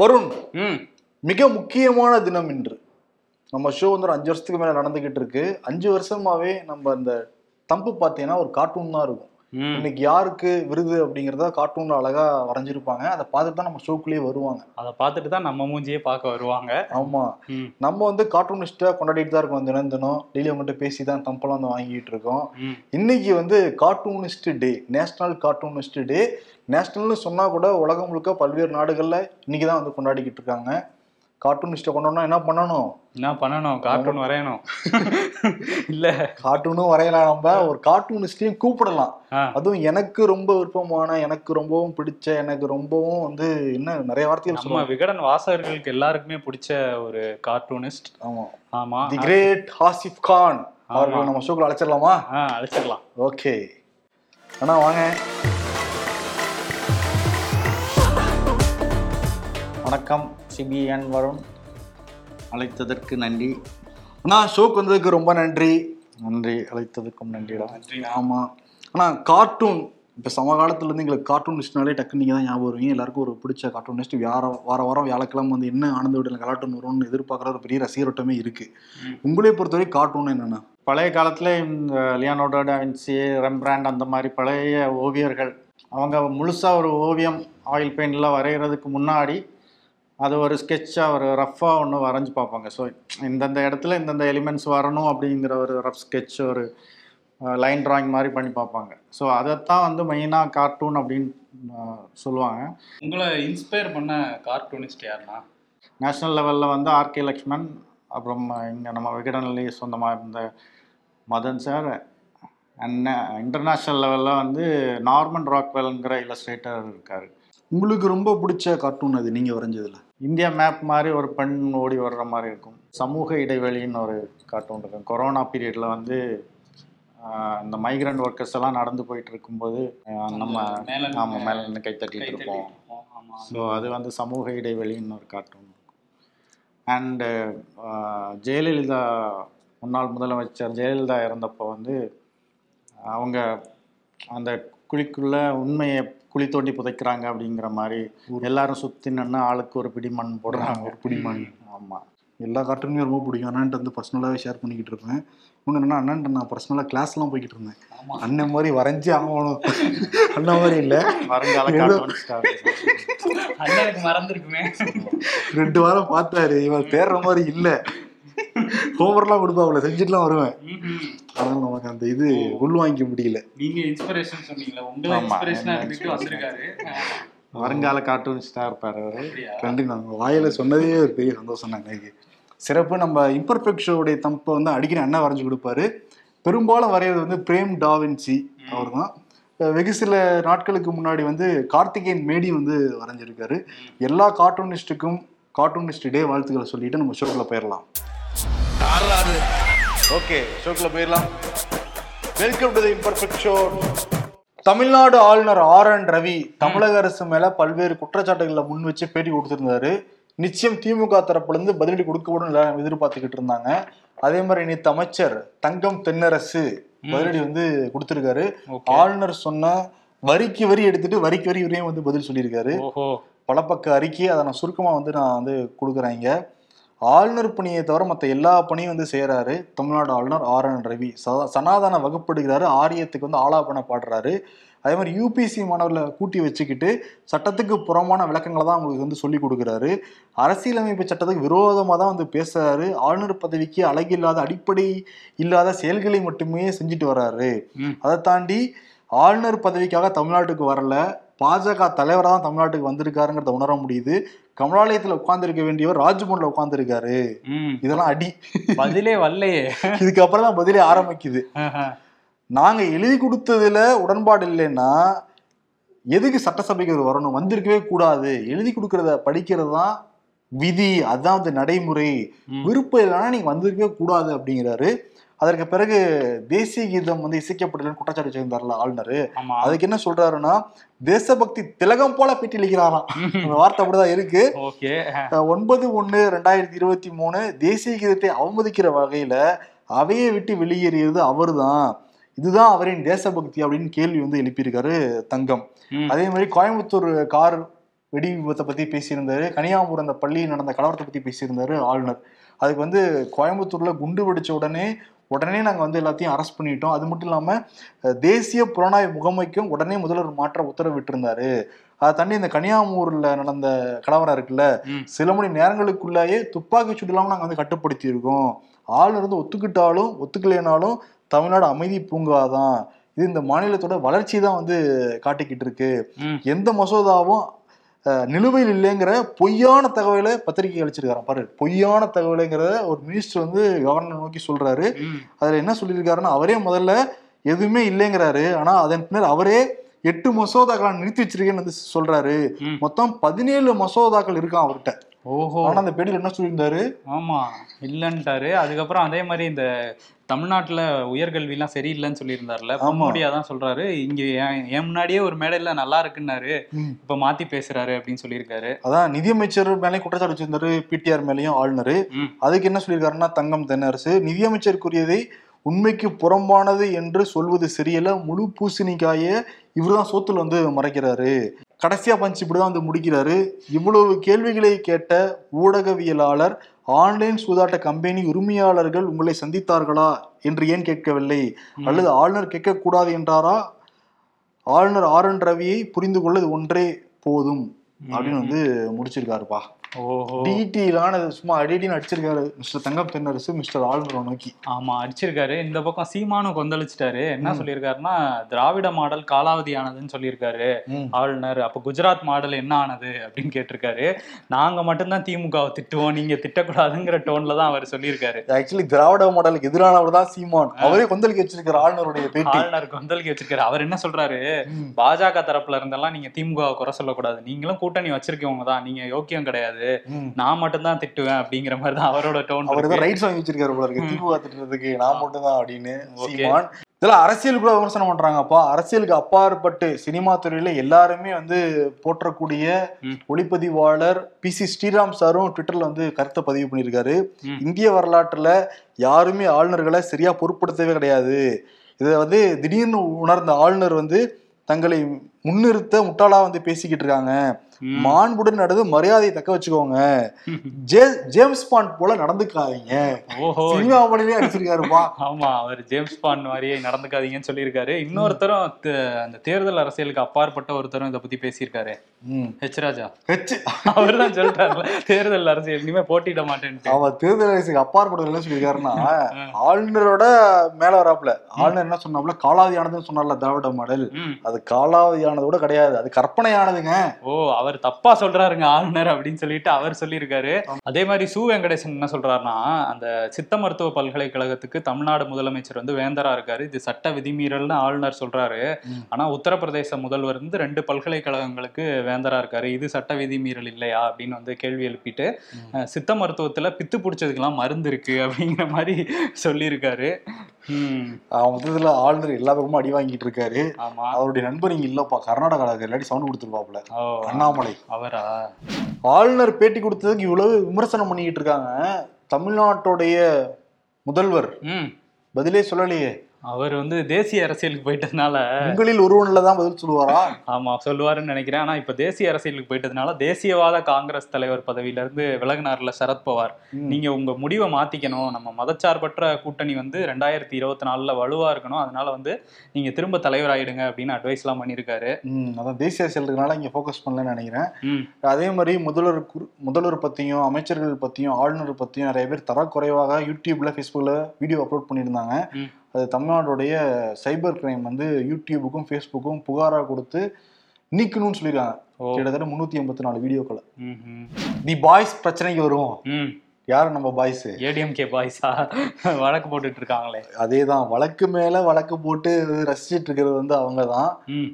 வருண் மிக முக்கியமான தினம் இன்று. நம்ம ஷோ வந்து ஒரு அஞ்சு வருஷத்துக்கு மேல நடந்துகிட்டு இருக்கு. அஞ்சு வருஷமாவே நம்ம இந்த தம்பு பார்த்தீங்கன்னா ஒரு கார்ட்டூன் தான் இருக்கும். இன்னைக்கு யாருக்கு விருது அப்படிங்கறத கார்ட்டூன்ல அழகா வரைஞ்சிருப்பாங்க. அதை பார்த்துட்டு தான் நம்ம ஷோக்குள்ளேயே வருவாங்க. அதை பார்த்துட்டு தான் நம்ம மூஞ்சியே பார்க்க வருவாங்க. ஆமா. நம்ம வந்து கார்ட்டூனிஸ்ட்டை கொண்டாடிட்டு தான் இருக்கோம். தினம் தினம். டெய்லி அவங்ககிட்ட பேசி தான் தம்பெல்லாம் வந்து வாங்கிட்டு இருக்கோம். இன்னைக்கு வந்து cartoonist day national cartoonist day நேஷனல்னு சொன்னா கூட உலகம் முழுக்க பல்வேறு நாடுகள்ல இன்னைக்கு தான் வந்து கொண்டாடிக்கிட்டு இருக்காங்க கார்ட்டூனிஸ்ட்டை கொண்டாடணும் என்ன பண்ணணும்? என்ன பண்ணணும்? கார்ட்டூன் வரையணும். இல்ல. கார்ட்டூனும் வரையலாம். நம்ம ஒரு கார்ட்டூனிஸ்டையும் கூப்பிடலாம். அதுவும் எனக்கு ரொம்ப விருப்பமான எனக்கு ரொம்பவும் பிடிச்ச எனக்கு ரொம்பவும் வந்து என்ன நிறைய வார்த்தைகள் நம்ம விகடன் வாசகர்களுக்கு எல்லாருக்குமே பிடிச்ச ஒரு கார்ட்டூனிஸ்ட் ஆமா. ஆமா. தி கிரேட் ஹாசிப் கான் அவர்களை. நம்ம ஷோக்குள்ள அழைச்சிடலாமா? அழைச்சிடலாம். ஓகே அண்ணா வாங்க. வணக்கம். சிபிஎன் வருண். அழைத்ததற்கு நன்றி. அண்ணா ஷோக்கு வந்ததுக்கு ரொம்ப நன்றி. நன்றி. அழைத்ததற்கும் நன்றிடா. ஆமா. ஆனா கார்ட்டூன் இப்போ சமகாலத்துல இருந்து எங்களுக்கு கார்ட்டூனிஸ்ட்னாலே டக்கு நீங்க தான் ஞாபகம் வருவீங்க. எல்லாருக்கும் ஒரு பிடிச்ச கார்ட்டூனிஸ்ட் வார வார வாரம் வியாழக்கிழமை வந்து என்ன ஆனந்த விடல கார்ட்டூன் வரும்னு எதிர்பார்க்குற ஒரு பெரிய ரசிகரோட்டமே இருக்கு. ம். உங்களே பொறுத்தவரை கார்ட்டூன் என்னன்னா பழைய காலத்தில் இந்த லியோனோடோ டாவின்சி ரெம்பிராண்ட் அந்த மாதிரி பழைய ஓவியர்கள் அவங்க முழுசாக ஒரு ஓவியம் ஆயில் பெயிண்டில் வரைகிறதுக்கு முன்னாடி அது ஒரு ஸ்கெட்சாக ஒரு ரஃப்பாக ஒன்று வரைஞ்சி பார்ப்பாங்க. ஸோ இந்தந்த இடத்துல இந்தந்த எலிமெண்ட்ஸ் வரணும் அப்படிங்கிற ஒரு ரஃப் ஸ்கெட்ச் ஒரு லைன் டிராயிங் மாதிரி பண்ணி பார்ப்பாங்க. ஸோ அதைத்தான் வந்து மெயினாக கார்ட்டூன் அப்படின்னு சொல்லுவாங்க. உங்களை இன்ஸ்பயர் பண்ண கார்ட்டூனிஸ்ட் யாருன்னா? நேஷ்னல் லெவலில் வந்து ஆர்கே லக்ஷ்மண் அப்புறம் இங்கே நம்ம விகடன்லேயே சொந்தமாக இருந்த மதன் சார் அண்ட் இன்டர்நேஷ்னல் லெவலில் வந்து நார்மன் ராக்வெல்ங்கிற இல்லஸ்ட்ரேட்டர் இருக்கார். உங்களுக்கு ரொம்ப பிடிச்ச கார்ட்டூன் அது நீங்க வரைஞ்சதுல? இந்தியா மேப் மாதிரி ஒரு பெண் ஓடி வர்ற மாதிரி இருக்கும். சமூக இடைவெளின்னு ஒரு கார்ட்டூன் இருக்கும். கொரோனா பீரியடில் வந்து இந்த மைக்ரண்ட் ஒர்க்கர்ஸ் எல்லாம் நடந்து போயிட்டு இருக்கும்போது நம்ம ஆமாம் மேலே நின்று கை தட்டிட்டு இருப்போம். ஸோ அது வந்து சமூக இடைவெளின்னு ஒரு கார்ட்டூன் அண்டு ஜெயலலிதா முன்னாள் முதலமைச்சர் ஜெயலலிதா இறந்தப்போ வந்து அவங்க அந்த குழிக்குள்ள உண்மையை குழி தோண்டி புதைக்கிறாங்க அப்படிங்கிற மாதிரி எல்லாரும் சுற்றி நின்று ஆளுக்கு ஒரு பிடி மண் போடுறாங்க. ஒரு பிடி மண். ஆமாம் எல்லா கார்ட்டூனுமே ரொம்ப பிடிக்கும். அண்ணன்ட்டு வந்து பர்சனலாகவே ஷேர் பண்ணிக்கிட்டு இருப்பேன். இன்னொன்று என்னன்னா அண்ணன்ட்டு நான் பர்சனலாக கிளாஸ்லாம் போய்கிட்டு இருந்தேன். அண்ணன் மாதிரி வரைஞ்சே ஆகணும். அண்ணன் மாதிரி இல்லை. மறந்துருக்குமே. ரெண்டு வாரம் பார்த்தாரு. இவன் தேடுற மாதிரி இல்லை. ஹோம்ஒர்க்லாம் கொடுப்பாப்புல செஞ்சுட்டுலாம் வருவேன். ஆனால் நமக்கு அந்த இது உள்வாங்கிக்க முடியல. நீங்க இன்ஸ்பிரேஷன் சொன்னீங்களா உங்களை இன்ஸ்பிரேஷனா இருந்துட்டு வந்திருக்காரு. வருங்கால கார்ட்டூன் ஸ்டார் இருப்பார்? கண்டி நாங்கள் வாயில சொன்னதே ஒரு பெரிய சந்தோஷம் தான் எனக்கு சிறப்பு நம்ம இம்பர்ஃபெக்ட் ஷோவுடைய தம்பை வந்து அடிக்கடி அண்ணன் வரைஞ்சு கொடுப்பாரு. பெரும்பாலும் வரைகிறது வந்து பிரேம் டாவின்சி அவர் தான் வெகு சில நாட்களுக்கு முன்னாடி வந்து கார்த்திகேயன் மேடி வந்து வரைஞ்சிருக்காரு. எல்லா கார்ட்டூனிஸ்ட்டுக்கும் கார்ட்டூனிஸ்ட் டே வாழ்த்துக்களை சொல்லிட்டு நம்ம ஷோக்குள்ள போயிடலாம். ஓகே ஷோக்குள்ள போயிடலாம். Welcome to the imperfect show Tamil Nadu ஆளுநர் ஆர் என் ரவி தமிழக அரசு மேல பல்வேறு குற்றச்சாட்டுகளை முன் வச்சு பேட்டி கொடுத்திருந்தாரு. நிச்சயம் திமுக தரப்புல இருந்து பதிலடி கொடுக்கப்படும் எதிர்பார்த்துக்கிட்டு இருந்தாங்க. அதே மாதிரி நேற்று அமைச்சர் தங்கம் தென்னரசு பதிலடி வந்து கொடுத்திருக்காரு. ஆளுநர் சொன்ன வரிக்கு வரி எடுத்துட்டு வரிக்கு வரி வரையும் வந்து பதில் சொல்லியிருக்காரு. ஓஹோ. பல பக்க அறிக்கை அதை நான் சுருக்கமாக வந்து நான் வந்து கொடுக்குறேன் இங்க. ஆளுநர் பணியை தவிர மற்ற எல்லா பணியும் வந்து செய்கிறாரு தமிழ்நாடு ஆளுநர் ஆர் என் ரவி. சனாதன வகுப்படுகிறாரு. ஆரியத்துக்கு வந்து ஆலாபன பாடுறாரு. அதே மாதிரி யூபிசி மாணவர்களை கூட்டி வச்சுக்கிட்டு சட்டத்துக்கு புறமான விளக்கங்களை தான் அவங்களுக்கு வந்து சொல்லி கொடுக்குறாரு. அரசியலமைப்பு சட்டத்துக்கு விரோதமாக தான் வந்து பேசுறாரு. ஆளுநர் பதவிக்கு அழகில்லாத அடிப்படை இல்லாத செயல்களை மட்டுமே செஞ்சுட்டு வர்றாரு. அதை தாண்டி ஆளுநர் பதவிக்காக தமிழ்நாட்டுக்கு வரல. பாஜக தலைவராக தான் தமிழ்நாட்டுக்கு வந்திருக்காருங்கிறத உணர முடியுது. கமலாலயத்தில் உட்கார்ந்திருக்க வேண்டியவர் ராஜ்பவன்ல உட்கார்ந்திருக்காரு. ம். இதெல்லாம் அடி. பதிலே வரலையே. இதுக்கப்புறம் தான் பதிலே ஆரம்பிக்குது. நாங்க எழுதி கொடுத்ததுல உடன்பாடு இல்லைன்னா எதுக்கு சட்டசபைக்கு அவர் வரணும்? வந்திருக்கவே கூடாது. எழுதி கொடுக்கறத படிக்கிறது தான் விதி. அதான் வந்து நடைமுறை. விருப்பம் இல்லைன்னா நீங்க வந்திருக்கவே கூடாது அப்படிங்கிறாரு. அதற்கு பிறகு தேசிய கீதம் வந்து இசைக்கப்படலன்னு குற்றச்சாட்டு செய்தார்ல ஆளுநர். அதுக்கு என்ன சொல்றாருன்னா தேசபக்தி திலகம் போல பேட்டி அளிக்கிறாராம் அந்த வார்த்தை அப்படிதான் இருக்கு. ஒன்பது ஒன்று ரெண்டாயிரத்தி இருபத்தி மூணு தேசிய கீதத்தை அவமதிக்கிற வகையில அவையை விட்டு வெளியேறியது அவர்தான். இதுதான் அவரின் தேசபக்தி அப்படின்னு கேள்வி வந்து எழுப்பியிருக்காரு தங்கம். அதே மாதிரி கோயம்புத்தூர் கார் வெடி விபத்தை பத்தி பேசியிருந்தாரு. கனியாமூர் அந்த பள்ளியில் நடந்த கலவரத்தை பத்தி பேசியிருந்தாரு ஆளுநர். அதுக்கு வந்து கோயம்புத்தூர்ல குண்டு வெடிச்ச உடனே உடனே நாங்கள் வந்து எல்லாத்தையும் அரெஸ்ட் பண்ணிட்டோம். அது மட்டும் இல்லாமல் தேசிய புலனாய்வு முகமைக்கும் உடனே முதல்வர் மாற்ற உத்தரவிட்டிருந்தாரு. அதை தாண்டி இந்த கனியாமூர்ல நடந்த கலவரம் இருக்குல்ல. சில மணி நேரங்களுக்குள்ளேயே துப்பாக்கி சூடு இல்லாமல் நாங்கள் வந்து கட்டுப்படுத்தி இருக்கோம் ஆளுநர் வந்து ஒத்துக்கிட்டாலும் ஒத்துக்கலைனாலும் தமிழ்நாடு அமைதி பூங்காதான். இது இந்த மாநிலத்தோட வளர்ச்சி தான் வந்து காட்டிக்கிட்டு இருக்கு. எந்த மசோதாவும் நிலுவையில் இல்லைங்கிற பொய்யான தகவலை பத்திரிகை அளிச்சிருக்காராம். பாரு பொய்யான தகவலைங்கிறத ஒரு மினிஸ்டர் வந்து கவர்னர் நோக்கி சொல்றாரு. அதுல என்ன சொல்லியிருக்காருன்னா அவரே முதல்ல எதுவுமே இல்லைங்கிறாரு. ஆனா அதன் பின்னர் அவரே எட்டு மசோதாக்களை நிறுத்தி வச்சிருக்கேன்னு வந்து சொல்றாரு. மொத்தம் பதினேழு மசோதாக்கள் இருக்கான் அவர்கிட்ட. ஓஹோ. ஆனா அந்த பேடியில் என்ன சொல்லியிருந்தாரு? ஆமா இல்லன்ட்டாரு. அதுக்கப்புறம் அதே மாதிரி இந்த தமிழ்நாட்டுல உயர்கல்விலாம் சரியில்லைன்னு சொல்லியிருந்தாருல. பொன்முடியா தான் சொல்றாரு. இங்க என் முன்னாடியே ஒரு மேடையில நல்லா இருக்குன்னாரு. இப்ப மாத்தி பேசுறாரு அப்படின்னு சொல்லியிருக்காரு. அதான் நிதியமைச்சர் மேலேயும் குற்றச்சாட்டு வச்சிருந்தாரு. பிடிஆர் மேலேயும் ஆளுநர். அதுக்கு என்ன சொல்லியிருக்காருன்னா தங்கம் தென்னரசு நிதியமைச்சர் கூறியதை உண்மைக்கு புறம்பானது என்று சொல்வது சரியல்ல முழு பூசணிக்காய இவர்தான் சோத்துல வந்து மறைக்கிறாரு. கடைசியா பஞ்ச் இப்படிதான் வந்து முடிக்கிறாரு. இவ்வளவு கேள்விகளை கேட்ட ஊடகவியலாளர் ஆன்லைன் சூதாட்ட கம்பெனி உரிமையாளர்கள் உங்களை சந்தித்தார்களா என்று ஏன் கேட்கவில்லை. அல்லது ஆளுநர் கேட்கக்கூடாது என்றாரா? ஆளுநர் ஆர் என் ரவியை புரிந்து கொள்ள இது ஒன்றே போதும். அப்படின்னு வந்து முடிச்சிருக்காருப்பா. ஓஹோ. டிடிலான சும்மா அடிடின்னு அடிச்சிருக்காரு மிஸ்டர் தங்கம் தென்னரசு மிஸ்டர் ஆளுநரை நோக்கி. ஆமா அடிச்சிருக்காரு. இந்த பக்கம் சீமானும் கொந்தளிச்சிட்டாரு. என்ன. சொல்லியிருக்காருன்னா திராவிட மாடல் காலாவதி ஆனதுன்னு சொல்லியிருக்காரு ஆளுநர் அப்ப குஜராத் மாடல் என்ன ஆனது அப்படின்னு கேட்டிருக்காரு. நாங்க மட்டும்தான் திமுகவை திட்டுவோம் நீங்க திட்டக்கூடாதுங்கிற டோன்ல தான் அவர் சொல்லியிருக்காரு. ஆக்சுவலி திராவிட மாடலுக்கு எதிரானவர் தான் சீமான். அவரே கொந்தளிக்க வச்சிருக்காரு ஆளுநருடைய பேட்டி. ஆளுநர் கொந்தளிக்க வச்சிருக்காரு. அவர் என்ன சொல்றாரு. பாஜக தரப்புல இருந்தெல்லாம் நீங்க திமுக குறை சொல்லக்கூடாது. நீங்களும் கூட்டணி வச்சிருக்கவங்க தான். நீங்க யோக்கியம் கிடையாது. ம். நான் மட்டும் தான் திட்டுவேன் அப்படிங்கிற மாதிரி தான் அவரோட டோன் அவர் தான் ரைட்ஸ் வாங்கி வச்சிருக்காரு போல இருக்கு திமுக திட்டுறதுக்கு நான் மட்டும் தான் அப்படின்னு. சீமான் இதெல்லாம் அரசியலுக்குள்ள விமர்சனம் பண்றாங்கப்பா அரசியலுக்கு அப்பாற்பட்டு சினிமா துறையில எல்லாருமே வந்து போற்றக்கூடிய. ஒளிப்பதிவாளர் பி சி ஸ்ரீராம் சாரும் ட்விட்டர்ல வந்து கருத்தை பதிவு பண்ணியிருக்காரு. இந்திய வரலாற்றுல யாருமே ஆளுநர்களை சரியா பொருட்படுத்தவே கிடையாது இதை வந்து திடீர்னு உணர்ந்த ஆளுநர் வந்து தங்களை முன்னிறுத்த முட்டாளா வந்து பேசிக்கிட்டு இருக்காங்க. மாண்புடன் நடந்து மரியாதையை தக்க வச்சுக்கோங்க. ஜேம்ஸ் பாண்ட் போல நடந்துக்காதீங்க. ஓஹோ. சினிமா பணிலே அடிச்சிருக்காருப்பா. ஆமா அவர் ஜேம்ஸ் பாண்ட் மாதிரியே நடந்துக்காதீங்கன்னு சொல்லியிருக்காரு. இன்னொருத்தரும் அந்த தேர்தல் அரசியலுக்கு அப்பாற்பட்ட ஒருத்தரும் இதை பத்தி பேசியிருக்காரு. ஹெச் ராஜா. ஹெச் அவர் தான் சொல்லிட்டாருல தேர்தல் அரசியல் இனிமே போட்டியிட மாட்டேன்ட்டு. அவ தேர்தல் அரசுக்கு அப்பாற்பட்டது என்ன சொல்லியிருக்காருன்னா ஆளுநரோட மேல வராப்புல. ஆளுநர் என்ன சொன்னாப்புல? காலாவதியானதுன்னு சொன்னார்ல திராவிட மாடல். அது காலாவதியானது கூட கிடையாது. அது கற்பனையானதுங்க. ஓ அவர் தப்பா சொல்றாருங்க ஆளுநர் அப்படின்னு சொல்லிட்டு அவர் சொல்லியிருக்காரு. அதே மாதிரி சு வெங்கடேசன் என்ன சொல்றாருன்னா அந்த சித்த மருத்துவ பல்கலைக்கழகத்துக்கு தமிழ்நாடு முதலமைச்சர் வந்து வேந்தரா இருக்காரு. இது சட்ட விதிமீறல்னு ஆளுநர் சொல்றாரு. ஆனா உத்தரப்பிரதேச முதல்வர் வந்து ரெண்டு பல்கலைக்கழகங்களுக்கு வேந்தரா இருக்காரு. இது சட்ட விதிமீறல் இல்லையா? அப்படின்னு வந்து கேள்வி எழுப்பிட்டு சித்த மருத்துவத்துல பித்து பிடிச்சதுக்கெல்லாம் மருந்து இருக்கு அப்படிங்கிற மாதிரி சொல்லியிருக்காரு. மொத்தத்துல ஆளுநர் எல்லா பக்கமும் அடி வாங்கிட்டு இருக்காரு. அவருடைய நண்பர் இங்க இல்லப்பா கர்நாடகால இல்லாட்டி சவுண்ட் கொடுத்துருப்பாப்புல ஓ. அண்ணாமலை. அவரா? ஆளுநர் பேட்டி கொடுத்ததுக்கு இவ்வளவு விமர்சனம் பண்ணிக்கிட்டு இருக்காங்க. தமிழ்நாட்டுடைய முதல்வர். ம். பதிலே சொல்லலையே. அவர் வந்து தேசிய அரசியலுக்கு போயிட்டதுனால உங்களில் ஒருவன்ல தான் பதில் சொல்லுவாரா? ஆமா சொல்லுவாருன்னு நினைக்கிறேன். ஆனா இப்ப தேசிய அரசியலுக்கு போயிட்டதுனால தேசியவாத காங்கிரஸ் தலைவர் பதவியில இருந்து விலகினார்ல சரத்பவார் ம். நீங்க உங்க முடிவை மாத்திக்கணும். நம்ம மதச்சார்பற்ற கூட்டணி வந்து ரெண்டாயிரத்தி இருபத்தி நாலுல வலுவா இருக்கணும். அதனால வந்து நீங்க திரும்ப தலைவராயிடுங்க அப்படின்னு அட்வைஸ் எல்லாம் பண்ணியிருக்காரு அதான் தேசிய அரசியல் இருக்கனால இங்க ஃபோக்கஸ் பண்ணலன்னு நினைக்கிறேன். அதே மாதிரி முதல்வர் முதல்வர் பத்தியும் அமைச்சர்கள் பத்தியும் ஆளுநர் பத்தியும் நிறைய பேர் தரக்குறைவாக யூடியூப்ல ஃபேஸ்புக்ல வீடியோ அப்லோட் பண்ணியிருந்தாங்க. அது தமிழ்நாடுடைய சைபர் கிரைம் வந்து யூடியூபுக்கும் ஃபேஸ்புக்கும் புகாரா கொடுத்து நீக்கணும்னு சொல்லியிருக்காங்க கிட்டத்தட்ட முன்னூத்தி எண்பத்தி நாலு வீடியோக்களை. தி பாய்ஸ் பிரச்சனைக்கு வரும் ம். யார் நம்ம பாய்ஸ்? ஏடிஎம்கே பாய்ஸா? வழக்கு போட்டுட்டு இருக்காங்களே அதே தான் வழக்கு மேல வழக்கு போட்டு ரசிச்சிட்டு இருக்கிறது வந்து அவங்க தான்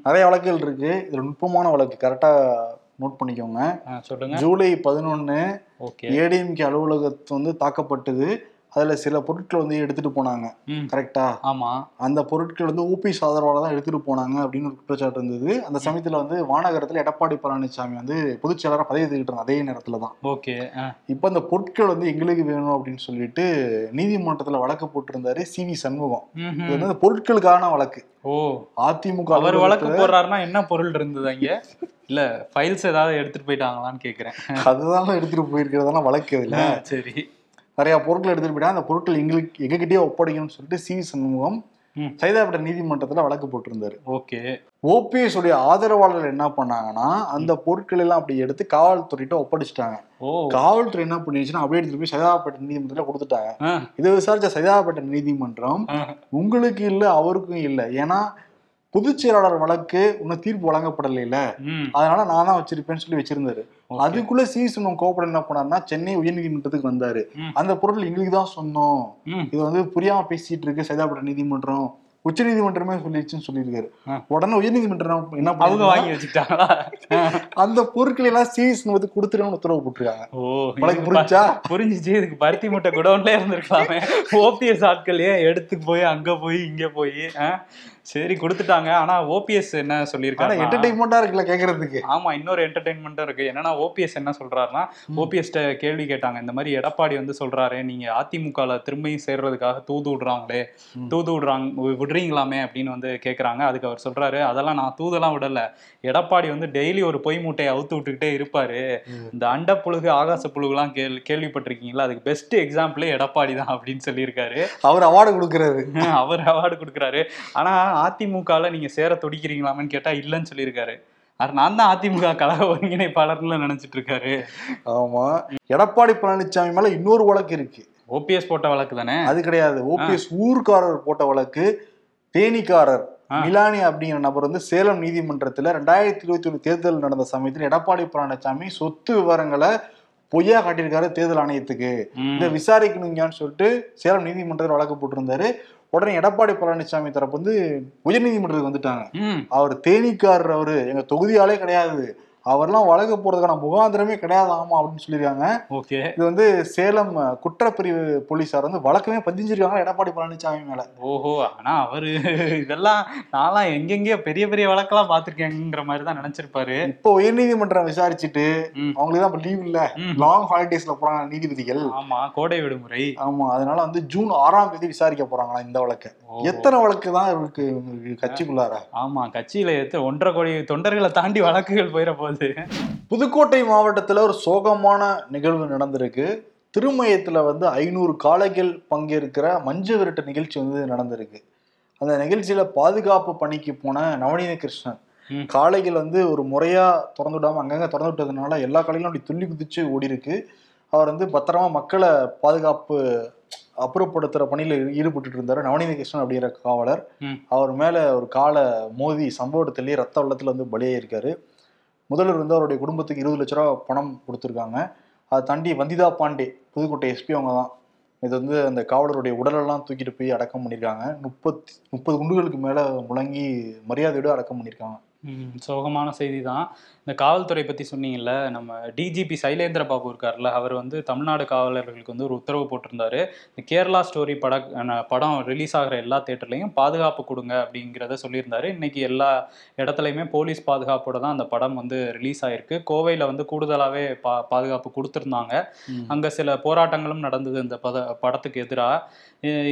நிறைய வழக்குகள் இருக்கு. இதுல நுட்பமான வழக்கு. கரெக்டா நோட் பண்ணிக்கோங்க. சொல்லுங்க. ஜூலை பதினொன்னு ஓகே. ஏடிஎம்கே அலுவலகத்து வந்து தாக்கப்பட்டது. அதுல சில பொருட்கள் வந்து எடுத்துட்டு போனாங்க. கரெக்டா ஆமா. அந்த பொருட்கள் வந்து ஓபிஎஸ் ஆதரவால தான் எடுத்துட்டு போனாங்க அப்படின்னு ஒரு குற்றச்சாட்டு இருந்தது. அந்த சமயத்துல வந்து வானகரத்துல எடப்பாடி பழனிசாமி வந்து பொதுச் செயலராக பதவி ஏற்றுக்கிட்டு இருந்தாங்க அதே நேரத்துல தான். ஓகே இப்போ அந்த பொருட்கள் வந்து எங்களுக்கு வேணும் அப்படின்னு சொல்லிட்டு நீதிமன்றத்துல வழக்கு போட்டிருந்தாரு சி வி சண்முகம். இது வந்து பொருட்களுக்கான வழக்கு. ஓ. அதிமுக அவர் வழக்கு போடுறாருன்னா என்ன பொருள் இருந்தது அங்க? இல்ல ஃபைல்ஸ் ஏதாவது எடுத்துட்டு போயிட்டாங்களான்னு கேக்குறேன். அதுதான் எடுத்துட்டு போயிருக்கிறதெல்லாம் வழக்கு இதுல சரி. நிறைய பொருட்கள் எடுத்துட்டு போயிட்டா அந்த பொருட்கள் எங்களுக்கு எங்ககிட்டயே ஒப்படைக்கணும்னு சொல்லிட்டு சி சண்முகம். சைதாப்பேட்டை நீதிமன்றத்துல வழக்கு போட்டிருந்தாரு. ஓகே. ஓபிஎஸ் உடைய ஆதரவாளர்கள் என்ன பண்ணாங்கன்னா அந்த பொருட்கள் எல்லாம் அப்படி எடுத்து காவல்துறையிட்ட ஒப்படைச்சிட்டாங்க. காவல்துறை என்ன பண்ணிடுச்சுன்னா அப்படியே எடுத்துட்டு போய் சைதாப்பேட்டை நீதிமன்றத்துல கொடுத்துட்டாங்க. இதை விசாரிச்ச சைதாப்பேட்டை நீதிமன்றம். உங்களுக்கு இல்ல அவருக்கும் இல்ல. ஏன்னா பொதுச் செயலாளர் வழக்கு இன்னும் தீர்ப்பு வழங்கப்படலைல ம், அதனால நான் தான் வச்சிருப்பேன்னு சொல்லி வச்சிருந்தாரு. அதுக்குள்ள சி சுமம் கோபுரம் என்ன பண்ணாருன்னா சென்னை உயர்நீதிமன்றத்துக்கு வந்தாரு. அந்த பொருள் எங்களுக்கு தான் சொன்னோம். இது வந்து புரியாம பேசிட்டு இருக்கு சைதாப்பேட்டை நீதிமன்றம். உச்ச நீதிமன்றமே சொல்லிடுச்சுன்னு சொல்லியிருக்காரு. உடனே உயர்நீதிமன்றம் என்ன அவங்க வாங்கி வச்சுக்கிட்டாங்களா? அந்த பொருட்களை எல்லாம் சீஸ் வந்து கொடுத்துருன்னு உத்தரவு போட்டிருக்காங்க. உனக்கு புரிஞ்சா? புரிஞ்சுச்சு. இதுக்கு பருத்தி முட்டை குடோன்ல இருந்திருக்கலாமே. ஓபிஎஸ் ஆட்கள் ஏன் எடுத்து போய் அங்க போய் இங்க போய்? சரி கொடுத்துட்டாங்க. ஆனா ஓபிஎஸ் என்ன சொல்லியிருக்காங்க என்டர்டைன்மெண்டா இருக்குல்ல கேக்குறதுக்கு. ஆமா இன்னொரு என்டர்டைன்மெண்ட்டும் இருக்கு. என்னன்னா ஓபிஎஸ் என்ன சொல்றாருன்னா ஓபிஎஸ் கேள்வி கேட்டாங்க. இந்த மாதிரி எடப்பாடி வந்து சொல்றாரு நீங்க அதிமுகல திரும்பியும் சேர்றதுக்காக தூது விடுறாங்களே. தூது விடுறாங்க விடுறீங்களாமே? அப்படின்னு வந்து கேக்குறாங்க. அதுக்கு அவர் சொல்றாரு அதெல்லாம் நான் தூதெல்லாம் விடல. எடப்பாடி வந்து டெய்லி ஒரு பொய் மூட்டையை அவுத்து விட்டுக்கிட்டே இருப்பாரு. இந்த அண்ட புழுகு ஆகாச புழுகுலாம் கேள் கேள்விப்பட்டிருக்கீங்களா? அதுக்கு பெஸ்ட் எக்ஸாம்பிளே எடப்பாடி தான் அப்படின்னு சொல்லியிருக்காரு. அவர் அவார்டு கொடுக்கறாரு. அவர் அவார்டு கொடுக்குறாரு. ஆனா அதிமுகல நீங்க சேர துடிக்கிறீங்களாமேன்னு கேட்டா இல்லைன்னு சொல்லியிருக்காரு. அது நான் தான் அதிமுக கழக ஒருங்கிணைப்பாளர்னு நினைச்சிட்டு இருக்காரு ஆமா. எடப்பாடி பழனிசாமி மேல இன்னொரு வழக்கு இருக்கு. ஓபிஎஸ் போட்ட வழக்கு தானே? அது கிடையாது. ஓபிஎஸ் ஊர்க்காரர் போட்ட வழக்கு தேனிக்காரர். மிலானி அப்படிங்கிற நபர் வந்து சேலம் நீதிமன்றத்துல ரெண்டாயிரத்தி இருபத்தி ஒண்ணு தேர்தல் நடந்த சமயத்துல எடப்பாடி பழனிசாமி சொத்து விவரங்களை பொய்யா காட்டியிருக்காரு தேர்தல் ஆணையத்துக்கு. இதை விசாரிக்கணுங்கன்னு சொல்லிட்டு சேலம் நீதிமன்றத்தில் வழக்கு போட்டிருந்தாரு. உடனே எடப்பாடி பழனிசாமி தரப்பு வந்து உயர்நீதிமன்றத்துக்கு வந்துட்டாங்க. அவர் தேனிக்காரர் அவரு. எங்க தொகுதியாலே கிடையாது. அவர்லாம் வழக்கு போறதுக்கான முகாந்திரமே கிடையாது ஆமா அப்படின்னு சொல்லியிருக்காங்க. ஓகே. இது வந்து சேலம் குற்றப்பிரிவு போலீசார் வந்து வழக்கமே பதிஞ்சிருக்காங்க எடப்பாடி பழனிசாமி மேல. ஓஹோ ஆனா அவரு இதெல்லாம் நான்லாம் எங்கெங்கேயோ பெரிய பெரிய வழக்கெல்லாம் பார்த்திருக்கேங்கிற மாதிரி தான் நினைச்சிருப்பாரு. இப்போ உயர்நீதிமன்றம் விசாரிச்சுட்டு. அவங்களுக்கு தான் லீவ் இல்ல. லாங் ஹாலிடேஸ்ல போறாங்க நீதிபதிகள். ஆமா கோடை விடுமுறை. ஆமா அதனால வந்து ஜூன் ஆறாம் தேதி விசாரிக்க போறாங்களா இந்த வழக்கை. எத்தனை வழக்கு தான் இருக்கு கட்சிக்குள்ளார? ஆமா கட்சியில எத்த ஒன்றரை கோடி தொண்டர்களை தாண்டி வழக்குகள் போயிட போகுது புதுக்கோட்டை மாவட்டத்துல ஒரு சோகமான நிகழ்வு நடந்திருக்கு. திருமயத்துல வந்து ஐநூறு காளைகள் பங்கேற்கிற மஞ்சு விரட்டு நிகழ்ச்சி வந்து நடந்திருக்கு. அந்த நிகழ்ச்சியில பாதுகாப்பு பணிக்கு போன நவநீத கிருஷ்ணன். காளைகள் வந்து ஒரு முறையா திறந்து விடாம அங்கங்க திறந்து விட்டதுனால எல்லா காளைகளும் அப்படி துள்ளி குதிச்சு ஓடி இருக்கு அவர் வந்து பத்திரமா மக்களை பாதுகாப்பு அப்புறப்படுத்துற பணியில ஈடுபட்டு இருந்தாரு. நவநீத கிருஷ்ணன் அப்படிங்கிற காவலர். அவர் மேல ஒரு காலை மோதி சம்பவ இடத்துலயே ரத்த வெள்ளத்துல வந்து பலியாயிருக்காரு. முதல்வர் வந்து அவருடைய குடும்பத்துக்கு இருபது லட்ச ரூபா பணம் கொடுத்துருக்காங்க. அதை தாண்டி வந்திதா பாண்டே புதுக்கோட்டை எஸ்பி அவங்க தான். இது வந்து அந்த காவலருடைய உடலெல்லாம் தூக்கிட்டு போய் அடக்கம் பண்ணியிருக்காங்க முப்பத்தி முப்பது குண்டுகளுக்கு மேலே முழங்கி மரியாதையோடு அடக்கம் பண்ணியிருக்காங்க சோகமான செய்தி தான் இந்த காவல்துறை பத்தி சொன்னீங்கல்ல நம்ம டிஜிபி சைலேந்திர பாபு இருக்கார்ல அவர் வந்து தமிழ்நாடு காவலர்களுக்கு வந்து ஒரு உத்தரவு போட்டிருந்தாரு. இந்த கேரளா ஸ்டோரி பட படம் ரிலீஸ் ஆகிற எல்லா தேட்டர்லையும் பாதுகாப்பு கொடுங்க அப்படிங்கிறத சொல்லியிருந்தாரு. இன்னைக்கு எல்லா இடத்துலையுமே போலீஸ் பாதுகாப்போட தான் அந்த படம் வந்து ரிலீஸ் ஆயிருக்கு. கோவையில் வந்து கூடுதலாகவே பா பாதுகாப்பு கொடுத்துருந்தாங்க. அங்க சில போராட்டங்களும் நடந்தது இந்த பத படத்துக்கு எதிராக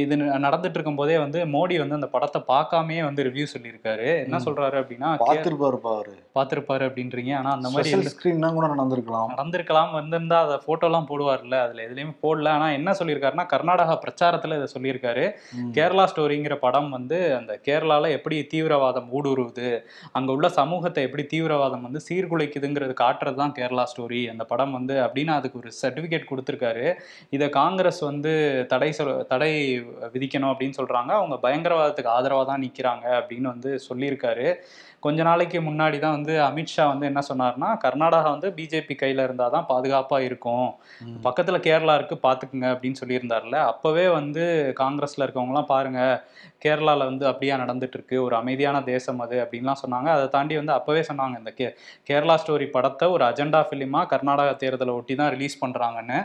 இது நடந்துட்டு இருக்கும் போதே வந்து மோடி வந்து அந்த படத்தை பார்க்காமயே வந்து ரிவ்யூ சொல்லியிருக்காரு. என்ன. சொல்றாரு அப்படின்னா பார்த்துருப்பாருப்பா அவரு. பார்த்திருப்பாரு அப்படின்றீங்க. ஆனா அந்த மாதிரி ஸ்கிரீன்னா கூட நடந்திருக்கலாம். நடந்திருக்கலாம். வந்திருந்தா அதை போட்டோலாம் போடுவார்ல. அதுல எதுலயுமே போடல. ஆனா என்ன சொல்லியிருக்காருன்னா கர்நாடகா பிரச்சாரத்துல இதை சொல்லியிருக்காரு. கேரளா ஸ்டோரிங்கிற படம் வந்து அந்த கேரளால எப்படி தீவிரவாதம் ஊடுருவுது அங்க உள்ள சமூகத்தை எப்படி தீவிரவாதம் வந்து சீர்குலைக்குதுங்கிறது காட்டுறது தான் கேரளா ஸ்டோரி அந்த படம் வந்து அப்படின்னு அதுக்கு ஒரு சர்டிபிகேட் கொடுத்துருக்காரு. இதை காங்கிரஸ் வந்து தடை சொல் தடை விதிக்கணும் அப்படின்னு சொல்றாங்க. அவங்க பயங்கரவாதத்துக்கு ஆதரவா தான் நிக்கிறாங்க அப்படின்னு வந்து சொல்லியிருக்காரு. கொஞ்ச நாளைக்கு முன்னாடி தான் வந்து அமித்ஷா வந்து என்ன சொன்னார்னா கர்நாடகா வந்து பிஜேபி கையில இருந்தாதான் பாதுகாப்பா இருக்கும். பக்கத்துல கேரளா இருக்கு பாத்துக்குங்க அப்படின்னு சொல்லியிருந்தார்ல அப்பவே வந்து காங்கிரஸ்ல இருக்கவங்கலாம் பாருங்க கேரளால வந்து அப்படியா நடந்துட்டு இருக்கு ஒரு அமைதியான தேசம் அது அப்படின்லாம் சொன்னாங்க. அதை தாண்டி வந்து அப்பவே சொன்னாங்க இந்த கே கேரளா ஸ்டோரி படத்தை ஒரு அஜெண்டா ஃபிலிமா கர்நாடகா தேர்தலை ஒட்டி தான் ரிலீஸ் பண்றாங்கன்னு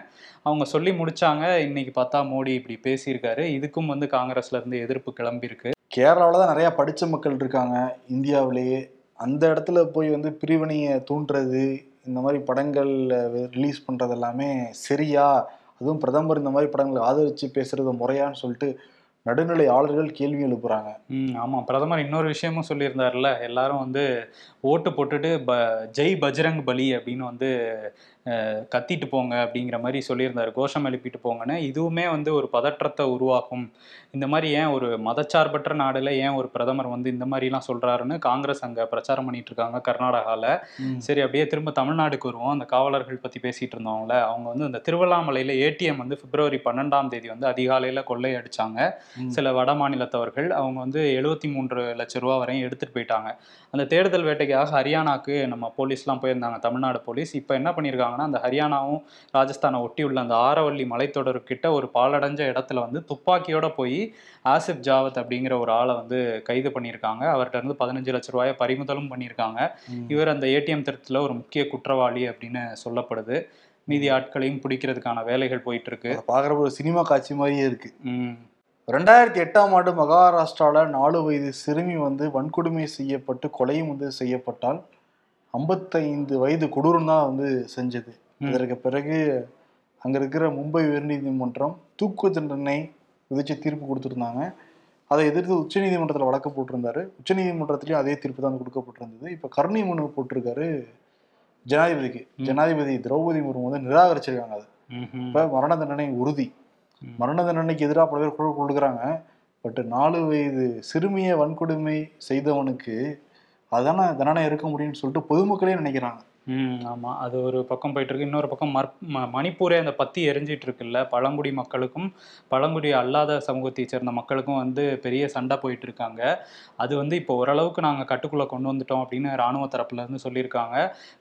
அவங்க சொல்லி முடிச்சாங்க. இன்னைக்கு பார்த்தா மோடி இப்படி பேசியிருக்காரு. இதுக்கும் வந்து காங்கிரஸ்ல இருந்து எதிர்ப்பு கிளம்பியிருக்கு. கேரளாவில் தான் நிறையா படித்த மக்கள் இருக்காங்க. இந்தியாவிலேயே அந்த இடத்துல போய் வந்து பிரிவினையை தூண்டுறது இந்த மாதிரி படங்கள் ரிலீஸ் பண்ணுறது எல்லாமே சரியா? அதுவும் பிரதமர் இந்த மாதிரி படங்களை ஆதரித்து பேசுறது முறையான்னு சொல்லிட்டு நடுநிலையாளர்கள் கேள்வி எழுப்புறாங்க. ஆமாம் பிரதமர் இன்னொரு விஷயமும் சொல்லியிருந்தார்ல எல்லாரும் வந்து ஓட்டு போட்டுட்டு ப ஜெய் பஜ்ரங் பலி அப்படின்னு வந்து கத்திட்டு போங்க அப்படிங்கிற மாதிரி சொல்லியிருந்தார். கோஷம் எழுப்பிட்டு போங்கன்னு. இதுவுமே வந்து ஒரு பதற்றத்தை உருவாக்கும். இந்த மாதிரி ஏன் ஒரு மதச்சார்பற்ற நாடுல ஏன் ஒரு பிரதமர் வந்து இந்த மாதிரிலாம் சொல்றாருன்னு காங்கிரஸ் அங்கே பிரச்சாரம் பண்ணிட்டு இருக்காங்க கர்நாடகாவில் சரி அப்படியே திரும்ப தமிழ்நாடுக்கு வருவோம். அந்த காவலர்கள் பற்றி பேசிட்டு இருந்தோம்ல அவங்க வந்து இந்த திருவண்ணாமலையில் ஏடிஎம் வந்து பிப்ரவரி பன்னெண்டாம் தேதி வந்து அதிகாலையில் கொள்ளை அடிச்சாங்க ம். சில வட மாநிலத்தவர்கள். அவங்க வந்து எழுபத்தி மூன்று லட்சம் ரூபா வரையும் எடுத்துட்டு போயிட்டாங்க. அந்த தேடுதல் வேட்டைக்காக ஹரியானாக்கு நம்ம போலீஸ்லாம் போயிருந்தாங்க தமிழ்நாடு போலீஸ். இப்போ என்ன பண்ணியிருக்காங்கன்னா அந்த ஹரியானாவும் ராஜஸ்தானை ஒட்டி உள்ள அந்த ஆரவள்ளி மலைத்தொடர்கிட்ட ஒரு பாலடைஞ்ச இடத்துல வந்து துப்பாக்கியோட போய் ஆசிப் ஜாவத் அப்படிங்கிற ஒரு ஆளை வந்து கைது பண்ணியிருக்காங்க அவர்கிட்ட இருந்து பதினஞ்சு லட்ச ரூபாயை பறிமுதலும் பண்ணியிருக்காங்க. இவர் அந்த ஏடிஎம் திருத்தத்தில் ஒரு முக்கிய குற்றவாளி அப்படின்னு சொல்லப்படுது. மீதி ஆட்களையும் பிடிக்கிறதுக்கான வேலைகள் போயிட்டு இருக்கு. அதை பார்க்குறப்ப ஒரு சினிமா காட்சி மாதிரியே இருக்கு. ரெண்டாயிரத்தி எட்டாம் ஆண்டு மகாராஷ்டிரால நாலு வயது சிறுமி வந்து வன்கொடுமை செய்யப்பட்டு கொலையும் வந்து செய்யப்பட்டால் ஐம்பத்தைந்து வயது கொடூரம் தான் வந்து செஞ்சது. இதற்கு பிறகு அங்க இருக்கிற மும்பை உயர்நீதிமன்றம் தூக்கு தண்டனை விதிச்சு தீர்ப்பு கொடுத்துருந்தாங்க அதை எதிர்த்து உச்சநீதிமன்றத்தில் வழக்கு போட்டிருந்தாரு உச்சநீதிமன்றத்திலையும் அதே தீர்ப்பு தான் கொடுக்கப்பட்டிருந்தது இப்போ கருணை மனு போட்டிருக்காரு ஜனாதிபதிக்கு. ஜனாதிபதி திரௌபதி முர்மு வந்து நிராகரிச்சிருக்காங்க அது. இப்போ மரண தண்டனை உறுதி. மரண தண்டனைக்கு எதிராக பல பேர் குரல் கொடுக்குறாங்க. பட் நாலு வயது சிறுமியை வன்கொடுமை செய்தவனுக்கு அதான தண்டனை இருக்க முடியும்னு சொல்லிட்டு பொதுமக்களே நினைக்கிறாங்க. ம் ஆமாம் அது ஒரு பக்கம் போயிட்டு இருக்கு இன்னொரு பக்கம் மற் ம- மணிப்பூரே அந்த பத்தி எரிஞ்சிட்டு இருக்குல்ல பழங்குடி மக்களுக்கும் பழங்குடி அல்லாத சமூகத்தை சேர்ந்த மக்களுக்கும் வந்து பெரிய சண்டை போயிட்டு இருக்காங்க அது வந்து இப்போ ஓரளவுக்கு நாங்கள் கட்டுக்குள்ளே கொண்டு வந்துட்டோம் அப்படின்னு ராணுவ தரப்புல இருந்து சொல்லியிருக்காங்க.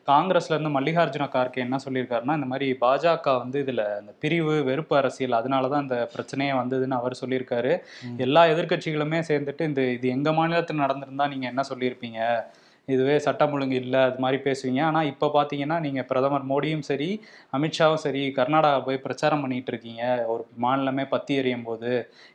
காங்கிரஸ்ல இருந்து மல்லிகார்ஜுன கார்கே என்ன சொல்லியிருக்காருன்னா இந்த மாதிரி பாஜக வந்து இதுல இந்த பிரிவு வெறுப்பு அரசியல் அதனால தான் இந்த பிரச்சனையே வந்ததுன்னு அவர் சொல்லியிருக்காரு. எல்லா எதிர்க்கட்சிகளுமே சேர்ந்துட்டு இந்த இது எங்க மாநிலத்தில் நடந்திருந்தா நீங்க என்ன சொல்லியிருப்பீங்க? இதுவே சட்டம் ஒழுங்கு இல்லை அது மாதிரி பேசுவீங்க. ஆனால் இப்போ பார்த்தீங்கன்னா நீங்கள் பிரதமர் மோடியும் சரி அமித்ஷாவும் சரி கர்நாடகா போய் பிரச்சாரம் பண்ணிட்டு இருக்கீங்க. ஒரு மாநிலமே பத்தி எறியும் போது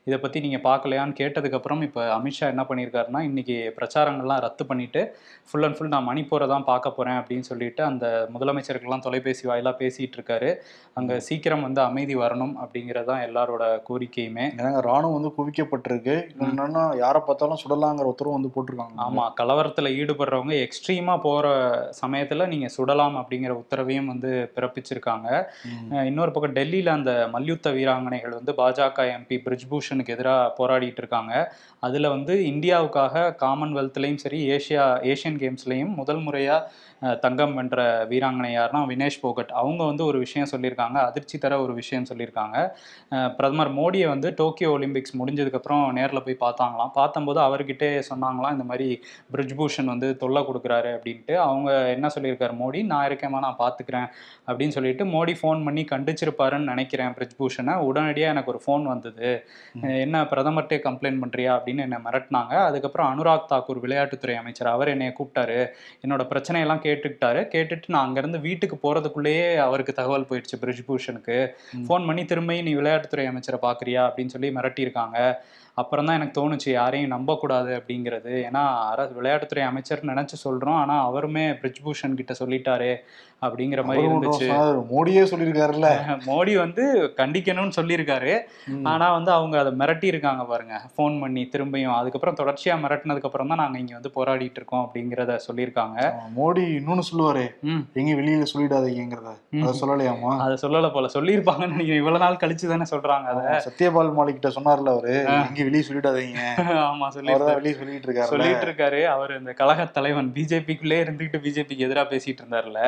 இதை பற்றி நீங்கள் பார்க்கலையான்னு கேட்டதுக்கப்புறம் இப்போ அமித்ஷா என்ன பண்ணியிருக்காருன்னா இன்னைக்கு பிரச்சாரங்கள்லாம் ரத்து பண்ணிட்டு ஃபுல் அண்ட் ஃபுல் நான் மணிப்பூரை தான் பார்க்க போகிறேன் அப்படின்னு சொல்லிட்டு அந்த முதலமைச்சருக்கெல்லாம் தொலைபேசி வாயிலாக பேசிகிட்டு இருக்காரு. அங்கே சீக்கிரம் வந்து அமைதி வரணும் அப்படிங்கிறது தான் எல்லாரோட கோரிக்கையுமே. ஏன்னா ராணுவம் வந்து குவிக்கப்பட்டிருக்கு. என்னன்னா யாரை பார்த்தாலும் சுடலாங்கிற உத்தரவு வந்து போட்டிருக்காங்க. ஆமா கலவரத்துல ஈடுபடுறவங்க எக்ஸ்ட்ரீமா போற சமயத்துல நீங்க சுடலாம் அப்படிங்கிற உத்தரவையும் வந்து பிறப்பிச்சிருக்காங்க. இன்னொரு பக்கம் டெல்லியில அந்த மல்யுத்த வீராங்கனைகள் வந்து பாஜக எம்பி பிரிஜ்பூஷனுக்கு எதிராக போராடிட்டு இருக்காங்க. அதுல வந்து இந்தியாவுக்காக காமன்வெல்த்லயும் சரி ஏஷியா ஏஷியன் கேம்ஸ்லயும் முதல் முறையா அஹ், தங்கம் வென்ற வீராங்கனை யாருன்னா வினேஷ் போகட். அவங்க வந்து ஒரு விஷயம் சொல்லியிருக்காங்க. அதிர்ச்சி தர ஒரு விஷயம் சொல்லியிருக்காங்க. பிரதமர் மோடியை வந்து டோக்கியோ ஒலிம்பிக்ஸ் முடிஞ்சதுக்கப்புறம் நேரில் போய் பார்த்தாங்களாம். பார்த்தம்போது அவர்கிட்டே சொன்னாங்களாம் இந்த மாதிரி பிரிஜ்பூஷன் வந்து தொல்லை கொடுக்குறாரு அப்படின்ட்டு. அவங்க என்ன சொல்லியிருக்காரு? மோடி நான் இருக்கேம்மா நான் பார்த்துக்கிறேன் அப்படின்னு சொல்லிட்டு மோடி ஃபோன் பண்ணி கண்டிச்சிருப்பாருன்னு நினைக்கிறேன் பிரிஜ்பூஷனை. உடனடியாக எனக்கு ஒரு ஃபோன் வந்தது. என்ன பிரதமர்கிட்டே கம்ப்ளைண்ட் பண்ணுறியா அப்படின்னு என்னை மிரட்டினாங்க. அதுக்கப்புறம் அனுராக் தாக்கூர் விளையாட்டுத்துறை அமைச்சர் அவர் என்னைய கூப்பிட்டாரு. என்னோட பிரச்சனையெல்லாம் கேட்டுக்கிட்டாரு. கேட்டுட்டு நான் அங்கேருந்து வீட்டுக்கு போகிறதுக்குள்ளேயே அவருக்கு தகவல் போயிடுச்சு பிரிஜ்பூஷனுக்கு. ஃபோன் பண்ணி திரும்பியும் நீ விளையாட்டுத்துறை அமைச்சரை பார்க்குறியா அப்படின்னு சொல்லி மிரட்டியிருக்காங்க. அப்புறம் தான் எனக்கு தோணுச்சு யாரையும் நம்பக்கூடாது அப்படிங்கிறது. ஏன்னா அரசு விளையாட்டுத்துறை அமைச்சர் நினச்சி சொல்கிறோம் ஆனால் அவருமே பிரிஜ்பூஷன் கிட்ட சொல்லிட்டாரு அப்படிங்கிற மாதிரி இருந்துச்சு. மோடியே சொல்லியிருக்காருல்ல. மோடி வந்து கண்டிக்கணும்னு சொல்லியிருக்காரு. ஆனா வந்து அவங்க அதை மிரட்டி இருக்காங்க பாருங்க ஃபோன் பண்ணி திரும்பியும். அதுக்கப்புறம் தொடர்ச்சியா மிரட்டினதுக்கு அப்புறம் தான் நாங்க இங்க வந்து போராடிட்டு இருக்கோம் அப்படிங்கிறத சொல்லியிருக்காங்க. மோடி இன்னொன்னு சொல்லுவாரு எங்க வெளியில சொல்லிடாதீங்கிறத. அதை சொல்லலையாமா அதை சொல்லல போல சொல்லியிருப்பாங்கன்னு நினைக்கிறேன். இவ்வளவு நாள் கழிச்சு தானே சொல்றாங்க அதை. சத்யபால் மாலிக் கிட்ட சொன்னார்ல அவரு எங்க வெளியே சொல்லிடாதீங்க. ஆமா சொல்லி வெளியே சொல்லிட்டு இருக்காரு சொல்லிட்டு இருக்காரு அவர் இந்த கழக தலைவன். பிஜேபிக்குள்ளே இருந்துகிட்டு பிஜேபிக்கு எதிராக பேசிட்டு இருந்தார்ல.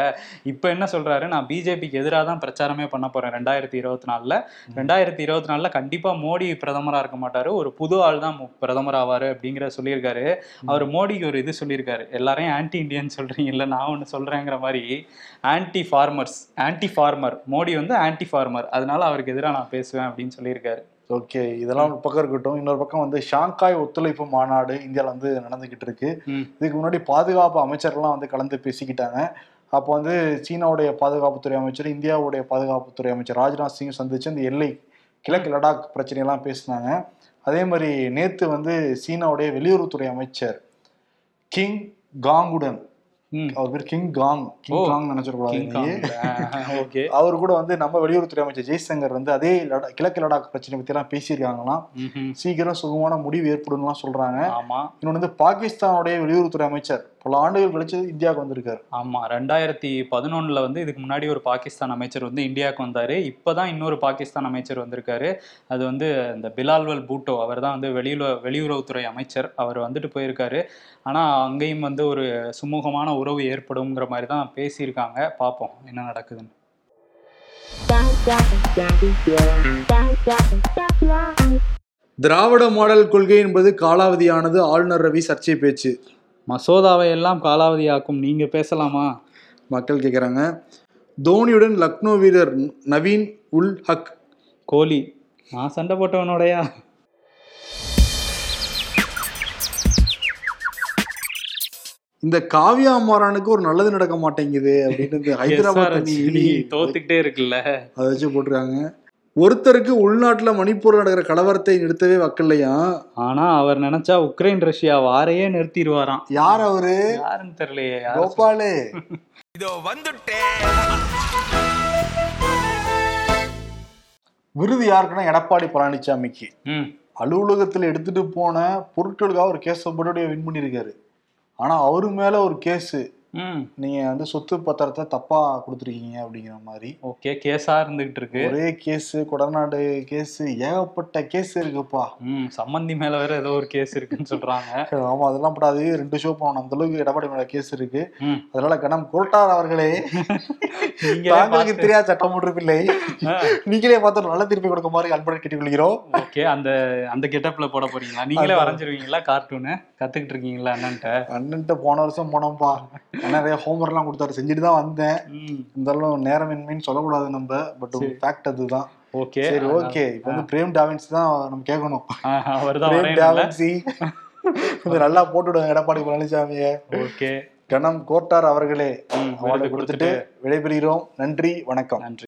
இப்போ என்ன சொல்றாரு? நான் பிஜேபிக்கு எதிராக தான் பிரச்சாரமே பண்ண போறேன். ரெண்டாயிரத்தி இருபத்தி நாலுல. ரெண்டாயிரத்தி இருபத்தி நாலுல கண்டிப்பா மோடி பிரதமரா இருக்க மாட்டாரு. ஒரு புது ஆள் தான் பிரதமர் ஆவாரு அப்படிங்கிற சொல்லியிருக்காரு. அவர் மோடிக்கு ஒரு இது சொல்லியிருக்காரு. எல்லாரையும் ஆன்டி இந்தியன் சொல்றீங்கல்ல நான் ஒன்று சொல்றேங்கிற மாதிரி anti farmers anti farmer Modi வந்து ஆன்டி ஃபார்மர் அதனால அவருக்கு எதிராக நான் பேசுவேன் அப்படின்னு சொல்லியிருக்காரு. ஓகே இதெல்லாம் ஒரு பக்கம் இருக்கட்டும். இன்னொரு பக்கம் வந்து ஷாங்காய் ஒத்துழைப்பு மாநாடு இந்தியாவில் வந்து நடந்துகிட்டு இருக்கு. இதுக்கு முன்னாடி பாதுகாப்பு அமைச்சர்லாம் வந்து கலந்து பேசிக்கிட்டாங்க. அப்போ வந்து சீனாவுடைய பாதுகாப்புத்துறை அமைச்சர் இந்தியாவுடைய பாதுகாப்புத்துறை அமைச்சர் ராஜ்நாத் சிங் சந்திச்சு இந்த எல்லை கிழக்கு லடாக் பிரச்சனையெல்லாம் பேசினாங்க. அதே மாதிரி நேத்து வந்து சீனாவுடைய வெளியுறவுத்துறை அமைச்சர் கிங் காங்குடன் அவர் பேர் கிங் காங் கிங். காங் நினைச்சிடக்கூடாது ஓகே. அவர் கூட வந்து நம்ம வெளியுறவுத்துறை அமைச்சர் ஜெய்சங்கர் வந்து அதே கிழக்கு லடாக் பிரச்சனை பத்தி எல்லாம் பேசியிருக்காங்களாம் சீக்கிரம் சுகமான முடிவு ஏற்படும்லாம் சொல்றாங்க. ஆமா. இன்னொன்று வந்து பாகிஸ்தானுடைய வெளியுறவுத்துறை அமைச்சர் பல ஆண்டுகள் கழிச்சு இந்தியாவுக்கு வந்திருக்காரு. ஆமா ரெண்டாயிரத்தி பதினொன்னுல வந்து இதுக்கு முன்னாடி ஒரு பாகிஸ்தான் அமைச்சர் வந்து இந்தியாவுக்கு வந்தாரு. இப்பதான் இன்னொரு பாகிஸ்தான் அமைச்சர் வந்திருக்காரு. அது வந்து இந்த பிலால்வல் பூட்டோ அவர் தான் வந்து வெளியுற வெளியுறவுத்துறை அமைச்சர். அவர் வந்துட்டு போயிருக்காரு. ஆனா அங்கேயும் வந்து ஒரு சுமூகமான உறவு ஏற்படுங்கிற மாதிரி தான் பேசியிருக்காங்க. பார்ப்போம் என்ன நடக்குதுன்னு. திராவிட மாடல் கொள்கை என்பது காலாவதியானது ஆளுநர் ரவி சர்ச்சை பேச்சு. மசோதாவை எல்லாம் காலாவதியாக்கும். நீங்க பேசலாமா? மக்கள் கேட்குறாங்க தோனியுடன் லக்னோ வீரர் நவீன் உல் ஹக். கோலி நான் சண்டை போட்டவனோடயா? இந்த காவியா மாறானுக்கு ஒரு நல்லது நடக்க மாட்டேங்குது அப்படின்னு ஹைதராபாத் தோத்துக்கிட்டே இருக்குல்ல. அதை வச்சு போட்டிருக்காங்க. ஒருத்தருக்கு உள்நாட்டுல மணிப்பூர்ல நடக்கிற கலவரத்தை நிறுத்தவே வக்கல்லையா? ஆனா அவர் நினைச்சா உக்ரைன் ரஷ்யா வாரையே நிறுத்திடுவாராம். யார் அவரு? யாருன்னு தெரியலையே கோபாலு. இதோ வந்துட்டேன் விருது யாருக்குன்னா எடப்பாடி பழனிசாமிக்கு ம். அலுவலகத்தில் எடுத்துட்டு போன பொருட்களுக்காக ஒரு கேஸ் போட்டு வின் பண்ணியிருக்காரு. ஆனா அவரு மேல ஒரு கேஸ். நீங்க வந்து சொத்து பத்திரத்தை தப்பா கொடுத்துருக்கீங்க அப்படிங்கிற மாதிரி. ஓகே கேஸா இருந்துகிட்டு இருக்கு. ஒரே கேஸ் கொடநாடு கேஸ் ஏகப்பட்ட கேஸ் இருக்குப்பா. ம் சம்மந்தி மேல வேற ஏதோ ஒரு கேஸ் இருக்குன்னு சொல்றாங்க. ஆமா அதெல்லாம் படாது. ரெண்டு ஷோ போனோம் அந்த அளவுக்கு எடப்பாடி மேல கேஸ் இருக்கு. அதனால கணம் கோட்டார் அவர்களே தாங்களுக்கு தெரியாத சட்டம் ஆ, நீங்களே பார்த்து நல்ல திருப்பி கொடுக்க மாதிரி அன்புடன் கேட்டுக்கொள்கிறோம். ஓகே அந்த அந்த கெட்டப்ல போட போறீங்களா? நீங்களே வரைஞ்சிருவீங்களா? கார்ட்டூனு கத்துக்கிட்டு இருக்கீங்களா என்னன்ட்ட அண்ணன்ட்ட போன வருஷம் போனோம்ப்பா. நிறைய ஹோம்ஒர்க் எல்லாம் கொடுத்தாரு. செஞ்சுட்டு தான் வந்தேன். இருந்தாலும் நேரமின்மைன்னு சொல்லக்கூடாது நம்ம. பட். ஃபேக்ட் அதுதான். ஓகே சரி ஓகே இப்போ வந்து பிரேம் டாவின்ஸ் தான் நம்ம கேட்கணும். அவர் தான் பிரேம் டாவின்சி கொஞ்சம் நல்லா போட்டு விடுங்க எடப்பாடி பழனிசாமியை. ஓகே கணம் கோட்டார் அவர்களே விருது கொடுத்துட்டு. விடைபெறுகிறோம். நன்றி வணக்கம். நன்றி.